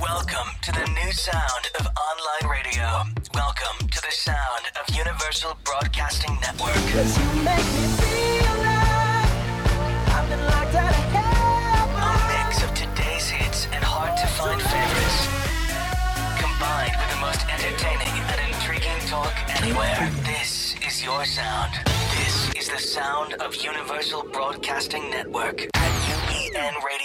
Welcome to the new sound of online radio. Welcome to the sound of Universal Broadcasting Network. A mix of today's hits and hard to find favorites. Combined with the most entertaining and intriguing talk anywhere. This is your sound. This is the sound of Universal Broadcasting Network at ubnradio.com.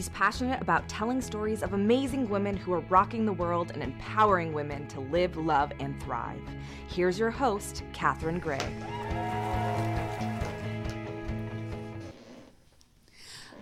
She's passionate about telling stories of amazing women who are rocking the world and empowering women to live, love, and thrive. Here's your host, Catherine Gray.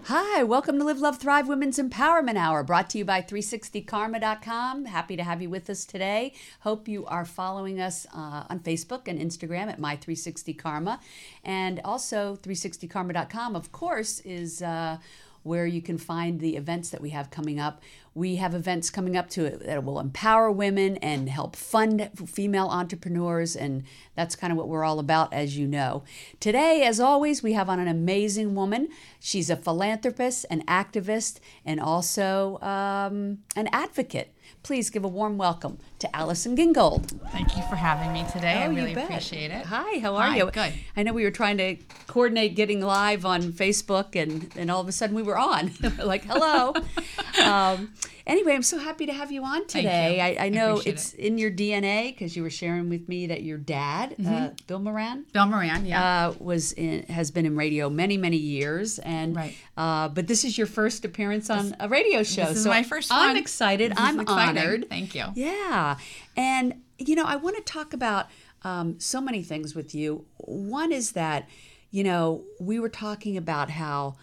Hi, welcome to Live, Love, Thrive Women's Empowerment Hour, brought to you by 360karma.com. Happy to have you with us today. Hope you are following us uh, on Facebook and Instagram at My360Karma. And also, 360karma.com, of course, is. Uh, where you can find the events that we have coming up. We have events coming up to it that will empower women and help fund female entrepreneurs, and that's kind of what we're all about, as you know. Today, as always, we have on an amazing woman. She's a philanthropist, an activist, and also um, an advocate. Please give a warm welcome to Allison Gingold. Thank you for having me today. I Oh, you really bet. appreciate it. Hi, how are Hi, you? good. I know we were trying to coordinate getting live on Facebook, and, and all of a sudden we were on. like, hello. um, anyway, I'm so happy to have you on today. you. I, I I know appreciate it's in your DNA because you were sharing with me that your dad, uh, Bill Moran, Bill Moran, yeah. uh, was in has been in radio many many years, and Right. uh, but this is your first appearance on a radio show. this is so my first One. I'm excited. This I'm honored. Thank you. Yeah. And, you know, I want to talk about um, so many things with you. One is that, you know, we were talking about how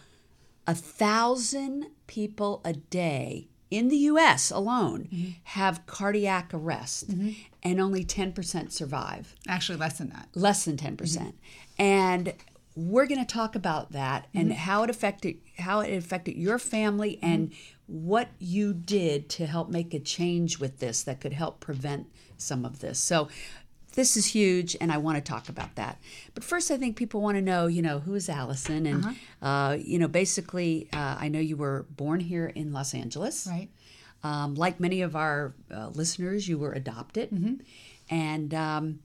a thousand people a day in the US alone Mm-hmm. have cardiac arrest mm-hmm. and only 10% survive Actually, less than that. less than 10%. percent mm-hmm. And we're going to talk about that and mm-hmm. how it affected how it affected your family and what you did to help make a change with this that could help prevent some of this. So this is huge and I want to talk about that. But first I think people want to know, you know, who is Allison and uh, you know, basically uh, I know you were born here in Los Angeles. Right. Um, like many of our uh, listeners, you were adopted, and um,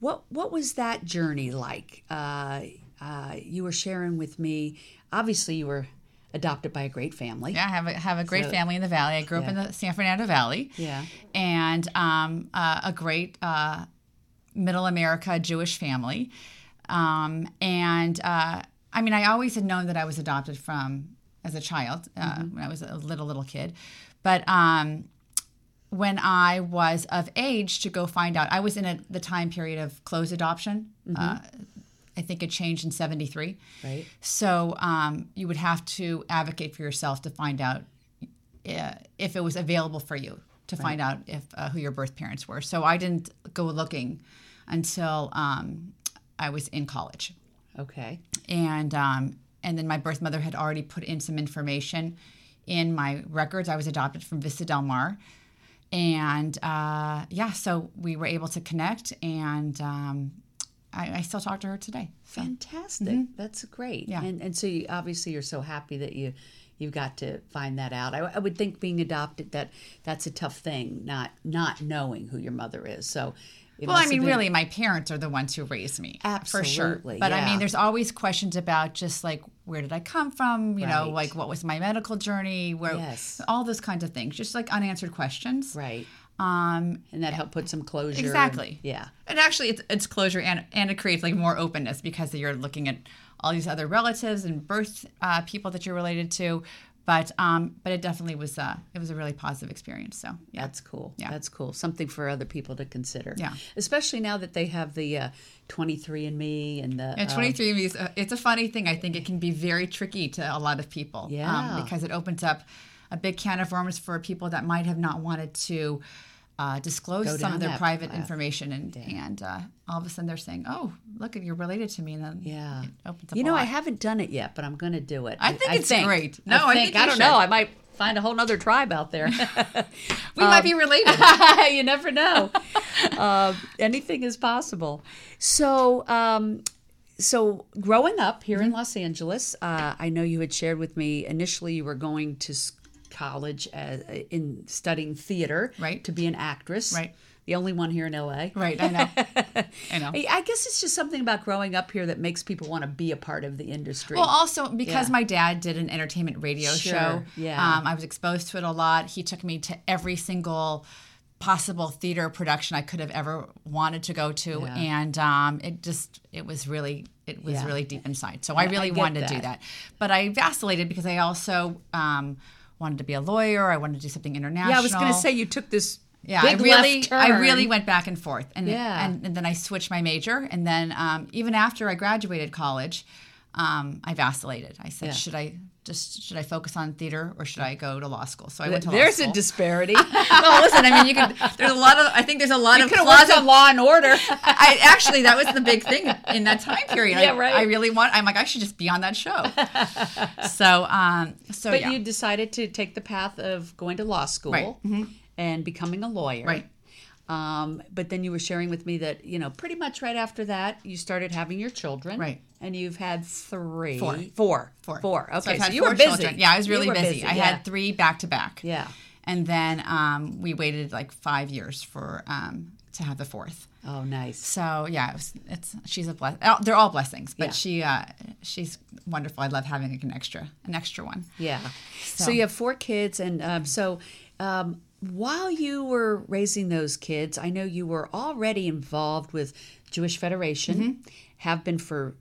what what was that journey like? Uh, uh, you were sharing with me. Obviously, you were adopted by a great family. Yeah, I have a, have a great So- family in the Valley. I grew up in the San Fernando Valley. Yeah. And um, uh, a great uh, middle America Jewish family. Um, and uh, I mean, I always had known that I was adopted from as a child uh, Mm-hmm. when I was a little, little kid. But um, when I was of age to go find out, I was in a, the time period of closed adoption. Uh, I think it changed in 73. Right. So um, you would have to advocate for yourself to find out uh, if it was available for you to find out if uh, who your birth parents were. So I didn't go looking until um, I was in college, Okay. and um, and then my birth mother had already put in some information in my records. I was adopted from Vista Del Mar. And uh, yeah, so we were able to connect, and um, I, I still talk to her today. So. Fantastic. That's great. Mm-hmm. Yeah. And and so you, obviously you're so happy that you you've got to find that out. I, I would think being adopted that that's a tough thing, not not knowing who your mother is. So. Well, I mean, been- really, my parents are the ones who raised me, for sure. Absolutely, But I mean, there's always questions about just like where did I come from? You know, like what was my medical journey? Where Yes. all those kinds of things, just like unanswered questions. Right. Um, And that helped put some closure. and- Exactly. yeah. and actually, it's, it's closure and and it creates like more openness because you're looking at all these other relatives and birth uh, people that you're related to. But um, but it definitely was uh, it was a really positive experience. So yeah. That's cool. Yeah. That's cool. Something for other people to consider. Yeah. Especially now that they have the uh, 23andMe and the. Yeah, uh, 23 andme is a, it's a funny thing. I think it can be very tricky to a lot of people. um, Yeah. because it opens up a big can of worms for people that might have not wanted to uh, disclose some of their private path. information, and and uh, all of a sudden they're saying, "Oh, look, you're related to me," and then Yeah. it opens up. You know, I haven't done it yet, but I'm going to do it. I think it's great. No, I I think. think I don't should. know. I might find a whole nother tribe out there. we might be related. you never know. uh, anything is possible. So, um, so growing up here in Los Angeles, uh, I know you had shared with me initially you were going to college as, in studying theater, Right. to be an actress, Right. The only one here in LA, Right, I know. I know. I I guess it's just something about growing up here that makes people want to be a part of the industry. Well, also because Yeah. my dad did an entertainment radio Sure, show. yeah. Um, I was exposed to it a lot. He took me to every single possible theater production I could have ever wanted to go to, Yeah. and um, it just it was really it was Yeah. really deep inside. So I I really get wanted to do that. that, but I vacillated because I also um, wanted to be a lawyer. I wanted to do something international. yeah, I was going to say you took this Yeah, big I really, I really went back and forth, and Yeah. and, and then I switched my major, and then um, even after I graduated college, um, I vacillated. I said, Yeah. should I just should I focus on theater or should I go to law school? So I went to law school. There's school. a disparity. well, listen, I mean, you could. There's a lot of. I think there's a lot of You Could worked closet on Law and Order. I actually that was the big thing in that time period. Yeah, I, right. I really want. I'm like I should just be on that show. so um, so But yeah. you decided to take the path of going to law school Right. Mm-hmm. and becoming a lawyer. Right. Um, but then you were sharing with me that, you know, pretty much right after that, you started having your children. Right. And you've had three. Four. Four. Four. Four. Okay. So, I've you four were busy. children. Yeah, I was really were busy. I yeah. had three back to back. Yeah. And then um, we waited like five years for um, to have the fourth. Oh, nice. So yeah, it was, it's she's a bless. They're all blessings, but Yeah. she uh, she's wonderful. I love having an extra an extra one. Yeah. So, So- you have four kids, and um, so um, while you were raising those kids, I know you were already involved with Jewish Federation, have been for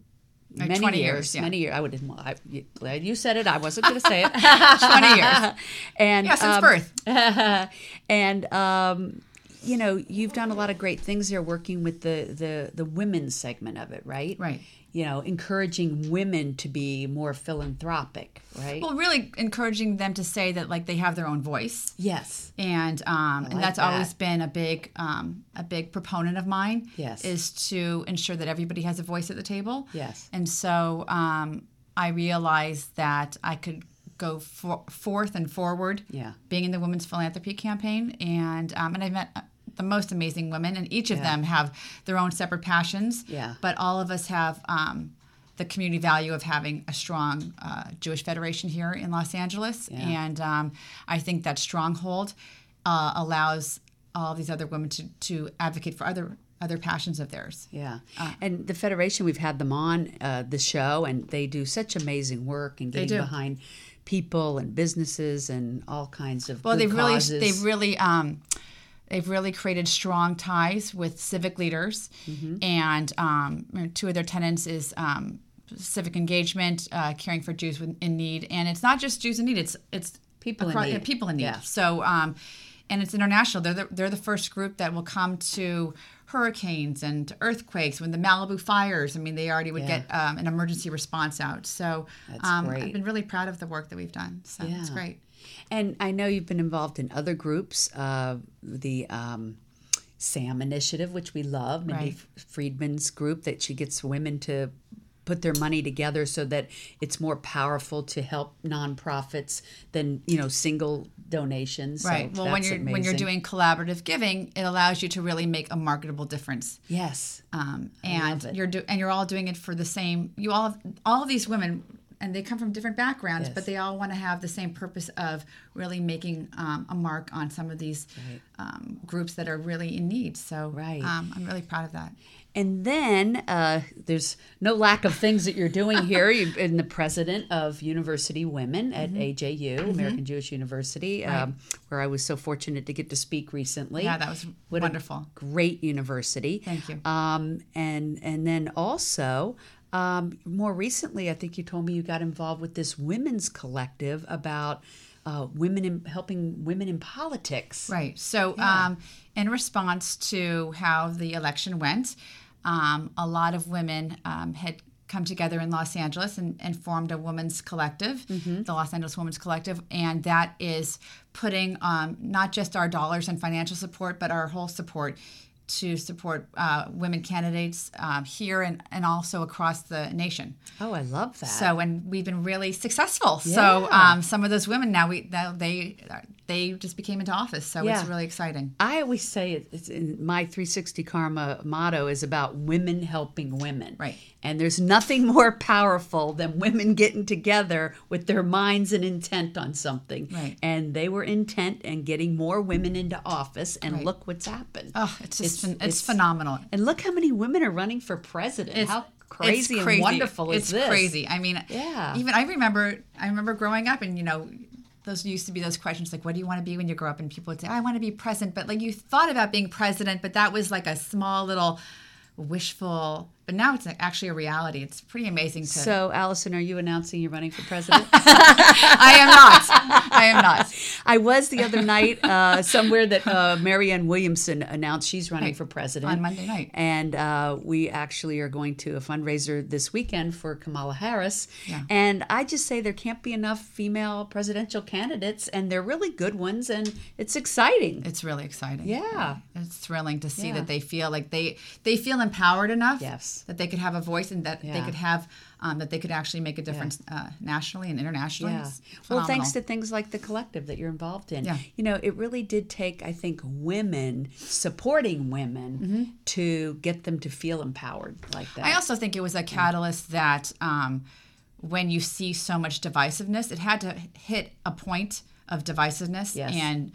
Like many 20 years. years, yeah. Many years. I would. I, glad you said it. I wasn't going to say it. Twenty years. and Yeah, since um, birth. and um, you know, you've done a lot of great things there, working with the the the women's segment of it, right? Right. You know, encouraging women to be more philanthropic, right? Well, really encouraging them to say that like they have their own voice. yes. and um, like and that's that. always been a big um, a big proponent of mine. Yes. is to ensure that everybody has a voice at the table. Yes. and so um, I realized that I could go for, forth and forward. Yeah. being in the Women's Philanthropy Campaign, and um, and I met. The most amazing women, and each of Yeah. them have their own separate passions. Yeah. But all of us have um, the community value of having a strong uh, Jewish Federation here in Los Angeles, Yeah. and um, I think that stronghold uh, allows all these other women to, to advocate for other other passions of theirs. Yeah, Uh. and the federation we've had them on uh, the show, and they do such amazing work and getting behind people and businesses and all kinds of Well, they've really they've really um, they've really created strong ties with civic leaders, Mm-hmm. and um, two of their tenants is. Um, civic engagement, uh, caring for Jews in need, and it's not just Jews in need; it's it's People in need. people in need. Yeah. So, um, and it's international. They're the, they're the first group that will come to hurricanes and earthquakes. When the Malibu fires, I mean, they already would Yeah. get um, an emergency response out. So, um. I've been really proud of the work that we've done. So it's great. And I know you've been involved in other groups, uh, the um, SAM initiative, which we love, Mindy Right. Friedman's group, that she gets women to put their money together so that it's more powerful to help nonprofits than you know single donations. So Right. well, when you're when you're doing collaborative giving, it allows you to really make a marketable difference. yes, Um, and you're do and you're all doing it for the same. You all all of these women, and they come from different backgrounds, Yes. but they all want to have the same purpose of really making um, a mark on some of these um, groups that are really in need. So, Right. um, I'm really proud of that. And then uh, there's no lack of things that you're doing here. You've been the president of University Women at AJU, American Jewish University, um, where I was so fortunate to get to speak recently. Yeah, that was What wonderful. great university. Thank you. Um, and and then also. Um, more recently, I think you told me you got involved with this women's collective about uh, women in, helping women in politics. Right. So, um, in response to how the election went, um, a lot of women um, had come together in Los Angeles and, and formed a women's collective, the Los Angeles Women's Collective, and that is putting um, not just our dollars and financial support, but our whole support to support uh, women candidates um, here and, and also across the nation. Oh, I love that. So, and we've been really successful. So, um, some of those women now we now they they just became into office. So Yeah. it's really exciting. I always say it- it's in my 360 Karma motto is about women helping women. Right. And there's nothing more powerful than women getting together with their minds and intent on something. Right. And they were intent and getting more women into office, and Right. look what's happened. Oh, it's just It's- it's, it's- phenomenal. And look how many women are running for president. It's how crazy, it's and wonderful is it's crazy. I mean, Yeah. Even I remember, I remember growing up, and you know, those used to be those questions like, "What do you want to be when you grow up?" And people would say, "I want to be president," but like you thought about being president, but that was like a small little wishful. But now it's actually a reality. It's pretty amazing to. So, Allison, are you announcing you're running for president? I am not. I am not. I was the other night uh, somewhere that uh, Marianne Williamson announced she's running for president On Monday night. and uh, we actually are going to a fundraiser this weekend for Kamala Harris. Yeah. And I just say there can't be enough female presidential candidates, and they're really good ones, and it's exciting. It's really exciting. Yeah. It's thrilling to see Yeah. that they feel like they they feel empowered enough. Yes. That they could have a voice and that they could have um, that they could actually make a difference uh, nationally and internationally. Yeah. Well, thanks to things like the collective that you're involved in. Yeah. You know, it really did take, I think, women supporting women to get them to feel empowered like that. Mm-hmm. I also think it was a catalyst that um, when you see so much divisiveness, it had to hit a point of divisiveness Yes. and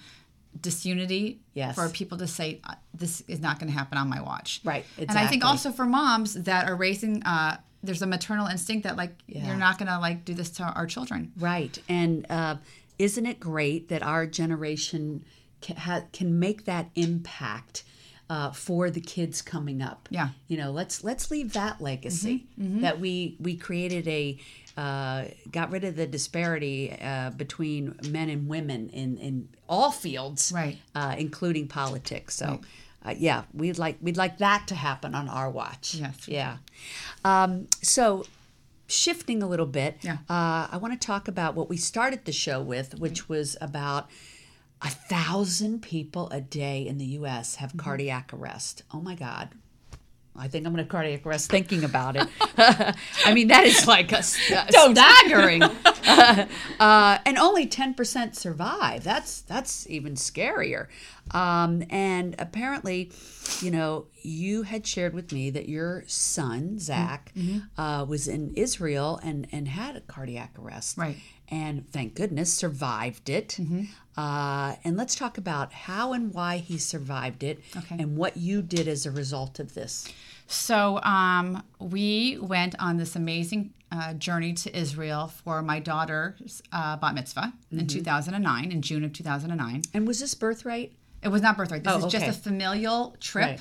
disunity Yes. for people to say uh, this is not going to happen on my watch. Right, And I think also for moms that are raising, uh, there's a maternal instinct that like Yeah. you're not going to like do this to our children. Right. And uh, isn't it great that our generation can, ha- can make that impact uh, for the kids coming up? Yeah. You know, let's let's leave that legacy that we we created a uh, got rid of the disparity uh, between men and women in in all fields, Right. Uh, including politics. So. Uh, yeah, we'd like we'd like that to happen on our watch. Yes. Yeah. Um, so shifting a little bit, Yeah. uh, I want to talk about what we started the show with, which was about a thousand people a day in the U.S. have cardiac arrest. Oh my God. I think I'm going to cardiac arrest thinking about it. I mean, that is like a, staggering. uh, and only 10% survive. That's that's even scarier. Um, and apparently, you know, you had shared with me that your son Zach uh, was in Israel and and had a cardiac arrest. Right. And thank goodness survived it. Uh, and let's talk about how and why he survived it, Okay. and what you did as a result of this. So um, we went on this amazing uh, journey to Israel for my daughter's uh, bat mitzvah Mm-hmm. in 2009, in June of 2009. And was this birthright? It was not birthright. This Oh, is just a familial trip. Right.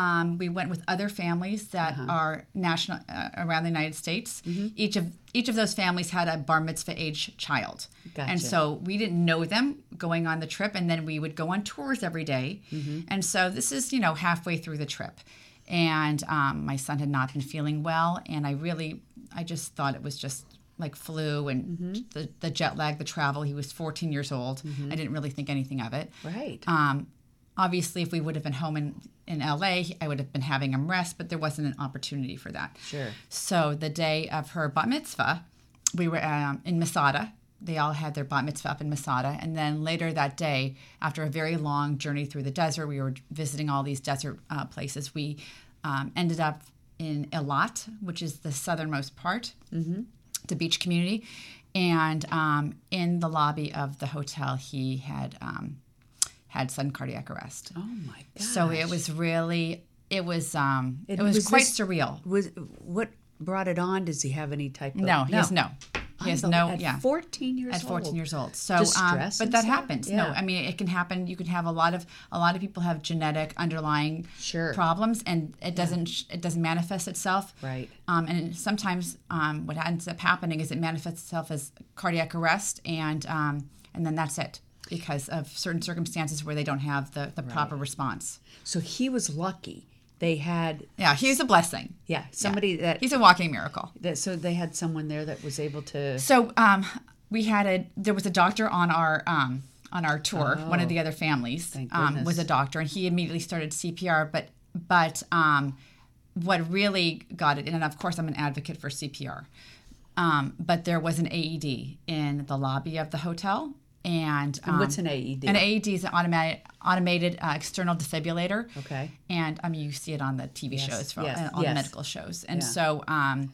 Um, we went with other families that Uh-huh. are national uh, around the United States. Mm-hmm. Each of each of those families had a bar mitzvah age child, Gotcha. and so we didn't know them going on the trip, and then we would go on tours every day. Mm-hmm. And so this is you know halfway through the trip, and um, my son had not been feeling well, and I really I just thought it was just like flu and Mm-hmm. the, the jet lag, the travel. He was 14 years old. Mm-hmm. I didn't really think anything of it. Right. Um, obviously, if we would have been home in, in LA, I would have been having him rest, but there wasn't an opportunity for that. Sure. So the day of her bat mitzvah, we were um, in Masada. They all had their bat mitzvah up in Masada. And then later that day, after a very long journey through the desert, we were visiting all these desert uh, places. We um, ended up in Eilat, which is the southernmost part, the beach community. And um, in the lobby of the hotel, he had um, had sudden cardiac arrest. oh my God. So it was really, it was, um, it, It- was, was quite this- surreal. was what brought it on? Does he have any type of No, he has no. He has no, At yeah. 14 years At 14 old. years old. So, um, but that happens. No, I mean, it can happen. You can have a lot of, a lot of people have genetic underlying Sure. problems and it doesn't, it doesn't manifest itself. Right. Um, and sometimes um, what ends up happening is it manifests itself as cardiac arrest and, um, and then that's it because of certain circumstances where they don't have the, the proper response. So he was lucky. They had Yeah, he's a blessing. yeah somebody that, He's a walking miracle. that so they had someone there that was able to So um, we had a there was a doctor on our um, on our tour. One of the other families um, was a doctor, and he immediately started CPR. But but um, what really got it, in, and of course I'm an advocate for CPR. Um, but there was an AED in the lobby of the hotel, And, And what's um, an AED? An AED is an automated automated uh, external defibrillator. Okay. And I mean, you see it on the TV Yes, shows, for, yes, uh, on yes. the medical shows, and Yeah. so um,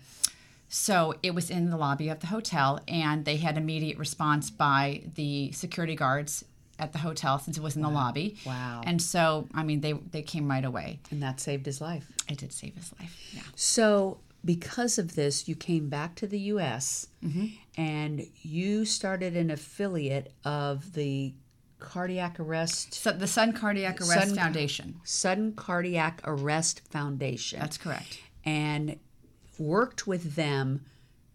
so it was in the lobby of the hotel, and they had immediate response by the security guards at the hotel since it was in the lobby. Wow. And so, I mean, they they came right away. and that saved his life. It did save his life. Yeah. So, because of this, you came back to the U.S. Mm-hmm. And you started an affiliate of the Cardiac Arrest So the Sun Cardiac Arrest Sun- Foundation. Sudden Cardiac Arrest Foundation. That's correct. and worked with them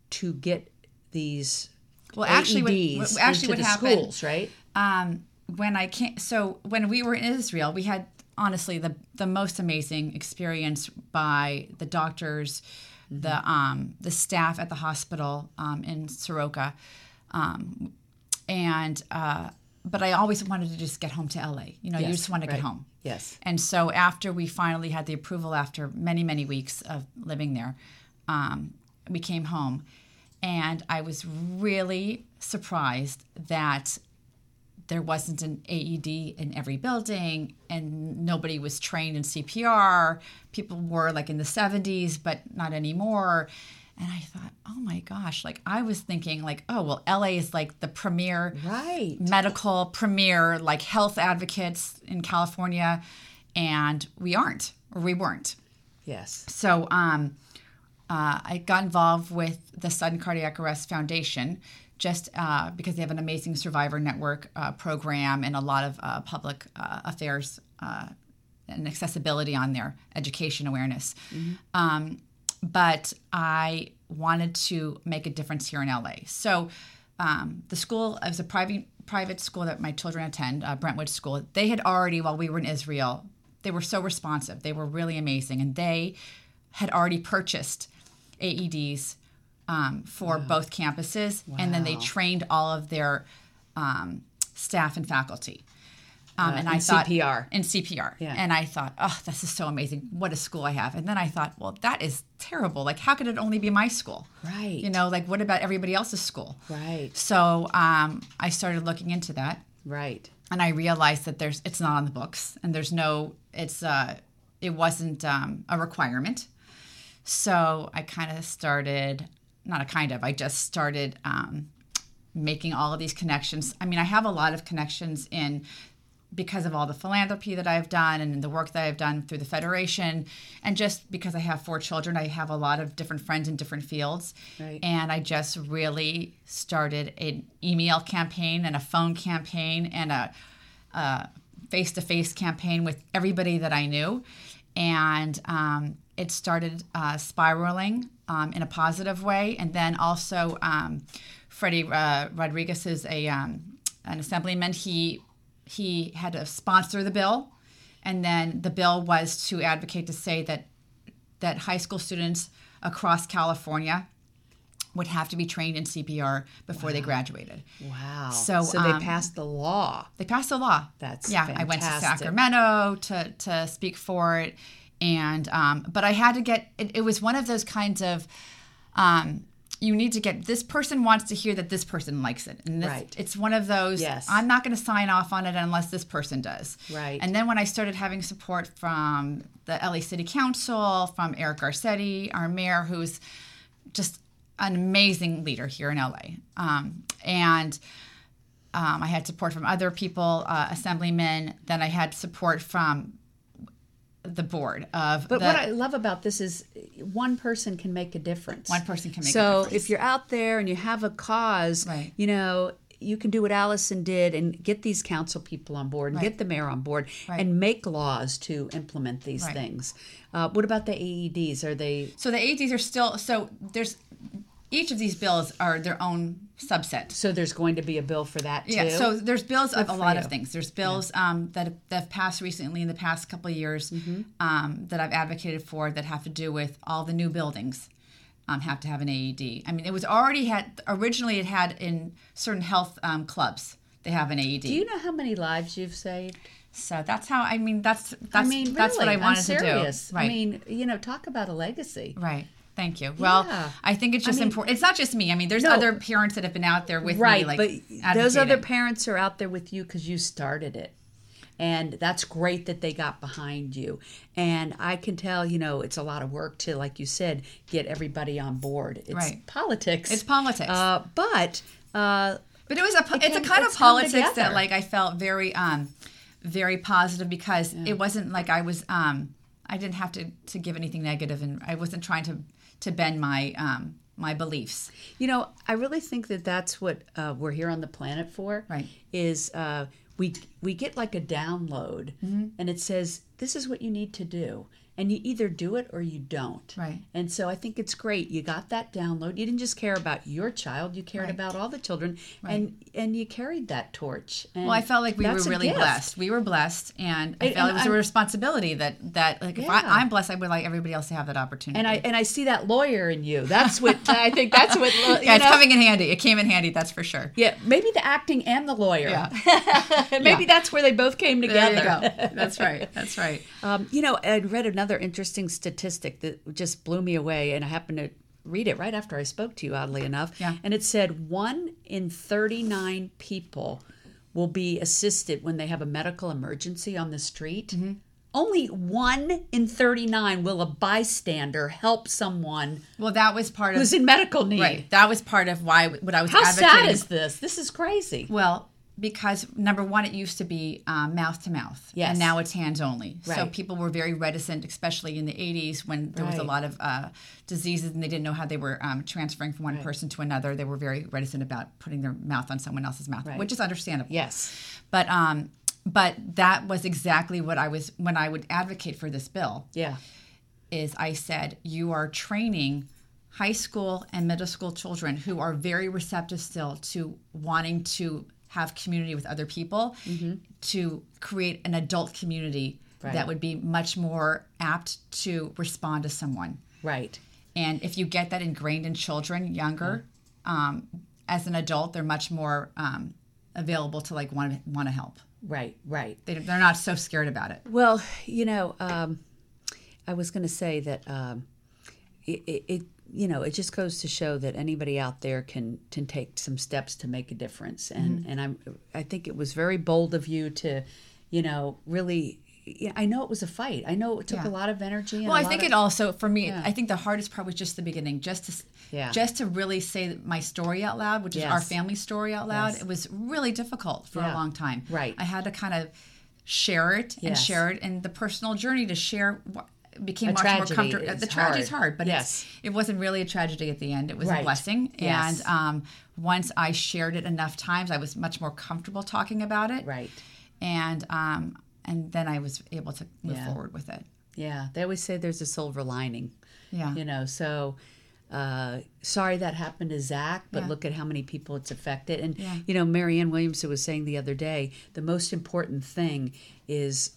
to get these Well, actually, what- AEDs what- actually what happened- schools, right? um, when I came, so when we were in Israel, we had honestly the the most amazing experience by the doctors, the um, the staff at the hospital um, in Soroka, um, and uh, but I always wanted to just get home to LA. You know, you just want to right. get home. Yes. And so after we finally had the approval, after many many weeks of living there, um, we came home, and I was really surprised that there wasn't an AED in every building and nobody was trained in CPR. People were like in the 70s, but not anymore. And I thought, oh my gosh, like I was thinking, like, oh, well, LA is like the premier Right. medical premier, like health advocates in California. And we aren't, or we weren't. Yes. So um, uh, I got involved with the Sudden Cardiac Arrest Foundation just uh, because they have an amazing survivor network uh, program and a lot of uh, public uh, affairs uh, and accessibility on their education awareness. Um, but I wanted to make a difference here in LA. So um, the school, it was a private private school that my children attend, uh, Brentwood School. They had already, while we were in Israel, they were so responsive. They were really amazing, and they had already purchased AEDs um, for both campuses, and then they trained all of their um, staff and faculty. Um, and Uh, I in thought CPR. in CPR, Yeah. and I thought, oh, this is so amazing. What a school I have. And then I thought, well, that is terrible. Like, how could it only be my school? Right. You know, like, what about everybody else's school? Right. So um, I started looking into that, Right. and I realized that there's it's not on the books, and there's no it's uh, it wasn't um, a requirement. So I kind of started, not a kind of, I just started um, making all of these connections. I mean, I have a lot of connections in because of all the philanthropy that I've done and the work that I've done through the Federation. And just because I have four children, I have a lot of different friends in different fields. Right. And I just really started an email campaign and a phone campaign and a face to face campaign with everybody that I knew. And um, it started uh, spiraling um, in a positive way. And then also, um, Freddie uh, Rodriguez is a, um, an assemblyman. He he had to sponsor the bill, and then the bill was to advocate to say that that high school students across California would have to be trained in CPR before they graduated. Wow. So, so um, they passed the law. They passed the law. That's yeah. I went to. Sacramento to to speak for it, and um, but I had to get. It, it was one of those kinds of. Um, you need to get this person wants to hear that this person likes it and this, Right. it's one of those Yes. i'm not going to sign off on it unless this person does Right. and then when i started having support from the la city council from eric garcetti our mayor who's just an amazing leader here in LA. Um, and um, I had support from other people, uh, assemblymen. Then I had support from the board of But the, what I love about this is one person can make a difference. One person can make a so if you're out there and you have a cause, Right. you know, you can do what Allison did and get these council people on board and get the mayor on board Right. and make laws to implement these Right. things. Uh, what about the AEDs? Are they so the AEDs are still so there's each of these bills are their own subset. so? There's going to be a bill for that too. Yeah, so there's bills of a lot you. of things. There's bills um, that, have, that have passed recently in the past couple of years Mm-hmm. um, that I've advocated for that have to do with all the new buildings um, have to have an AED. I mean, it was already had originally it had in certain health um, clubs they have an AED. do you know how many lives you've saved? so that's how I mean that's that's I mean, that's what I really, wanted I'm to do. Right. I mean, you know, talk about a legacy. right. Thank you. Well, Yeah. I think it's just mean- important. It's not just me. I mean, there's No. other parents that have been out there with right me, like but those other parents are out there with you because you started it and that's great that they got behind you and i can tell you know it's a lot of work to like you said get everybody on board it's Right. politics It's politics. uh, but uh, But it was a it's a kind of it's politics that like I felt very um very positive because it wasn't like I was um I didn't have to to give anything negative and I wasn't trying to to bend my um my beliefs. You know, I really think that that's what uh, we're here on the planet for. Right. Is uh, we we get like a download, Mm-hmm. and it says this is what you need to do, and you either do it or you don't. Right. And so I think it's great. You got that download. You didn't just care about your child. You cared about all the children, right. and and you carried that torch. And Well, I felt like we were really blessed. We were blessed, and I felt and it was a I'm- responsibility that that like if Yeah. I, I'm blessed, I would like everybody else to have that opportunity. And I and I see that lawyer in you. That's what I think. That's what you yeah, it's know? coming in handy. It came in handy, that's for sure. Yeah, maybe the acting and the lawyer. Yeah. maybe that's where they both came together. That's right. That's right. Um, you know, I'd read another interesting statistic that just blew me away, and I happened to read it right after I spoke to you, oddly enough. Yeah. And it said one in 39 people will be assisted when they have a medical emergency on the street. Mm-hmm. Only one in 39 will a bystander help someone Well, that was part of who's in medical need. right. That was part of why what I was How advocating. sad is this? This is crazy. Well, because number one, it used to be um, mouth to mouth, Yes. and now it's hands only. So people were very reticent, especially in the '80s when there was a lot of uh, diseases and they didn't know how they were um, transferring from one person to another. They were very reticent about putting their mouth on someone else's mouth, Right. which is understandable. Yes. but um, but that was exactly what I was when I would advocate for this bill Yeah. is I said, you are training high school and middle school children who are very receptive still to wanting to have community with other people to create an adult community Right. that would be much more apt to respond to someone. Right. And if you get that ingrained in children younger, um, as an adult, they're much more um, available to like want to want to help. Right. Right. They, they're not so scared about it. Well, you know, um, I was going to say that um, it, it, it, you know, it just goes to show that anybody out there can can take some steps to make a difference, and Mm-hmm. and I'm I think it was very bold of you to, you know, really. Yeah, I know it was a fight. I know it took Yeah. a lot of energy. And Well, I think of, it also for me. I think the hardest part was just the beginning, just to Yeah. just to really say my story out loud, which is our family story out loud. Yes. It was really difficult for Yeah. a long time. Right. I had to kind of share it and share it, and the personal journey to share became A much tragedy more comfortable. The tragedy is hard. hard, but Yes. it wasn't really a tragedy at the end. It was Right. a blessing, Yes. and um, once I shared it enough times, I was much more comfortable talking about it. right. And um, and then I was able to move Yeah. forward with it. Yeah, they always say there's a silver lining. Yeah. You know, so uh, sorry that happened to Zach, but Yeah. look at how many people it's affected. And, Yeah. you know, Marianne Williamson was saying the other day the most important thing is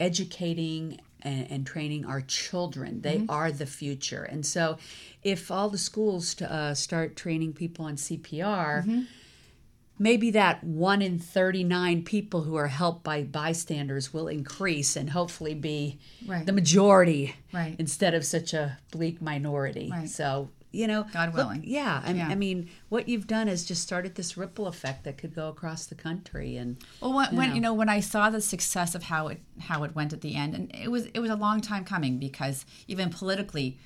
educating and, and training our children. They Mm-hmm. are the future. And so if all the schools uh, start training people on CPR, Mm-hmm. maybe that one in 39 people who are helped by bystanders will increase and hopefully be Right. the majority Right. instead of such a bleak minority. Right. So, you know, God look, willing. yeah, I, Yeah. I mean, what you've done is just started this ripple effect that could go across the country. And Well, when, when know. you know when I saw the success of how it how it went at the end, and it was it was a long time coming because even politically,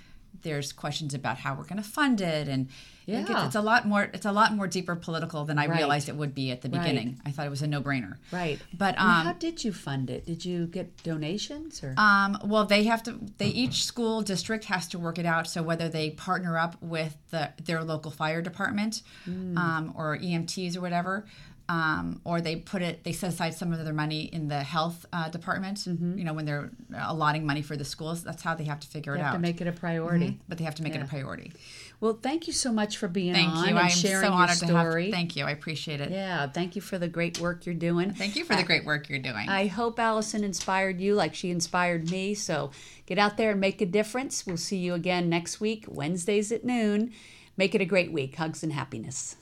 there's questions about how we're going to fund it, and it gets- Yeah. it's a lot more it's a lot more deeper political than I Right. realized it would be at the Right. beginning. I thought it was a no brainer. right, But Well, how um, did you fund it? Did you get donations or? um, well, they have to. They each school district has to work it out. So whether they partner up with the their local fire department, Hmm. um, or EMTs or whatever, um, or they put it. They set aside some of their money in the health uh, department. Mm-hmm. You know, when they're allotting money for the schools, that's how they have to figure you it have out. to make it a priority. Mhm. But they have to make it a priority. Well, thank you so much for being Thank on you. and I'm sharing so your honored to story. have. Thank you. I appreciate it. yeah, thank you for the great work you're doing. Thank you for the great work you're doing. I hope Allison inspired you like she inspired me. So get out there and make a difference. We'll see you again next week, Wednesdays at noon. Make it a great week. Hugs and happiness.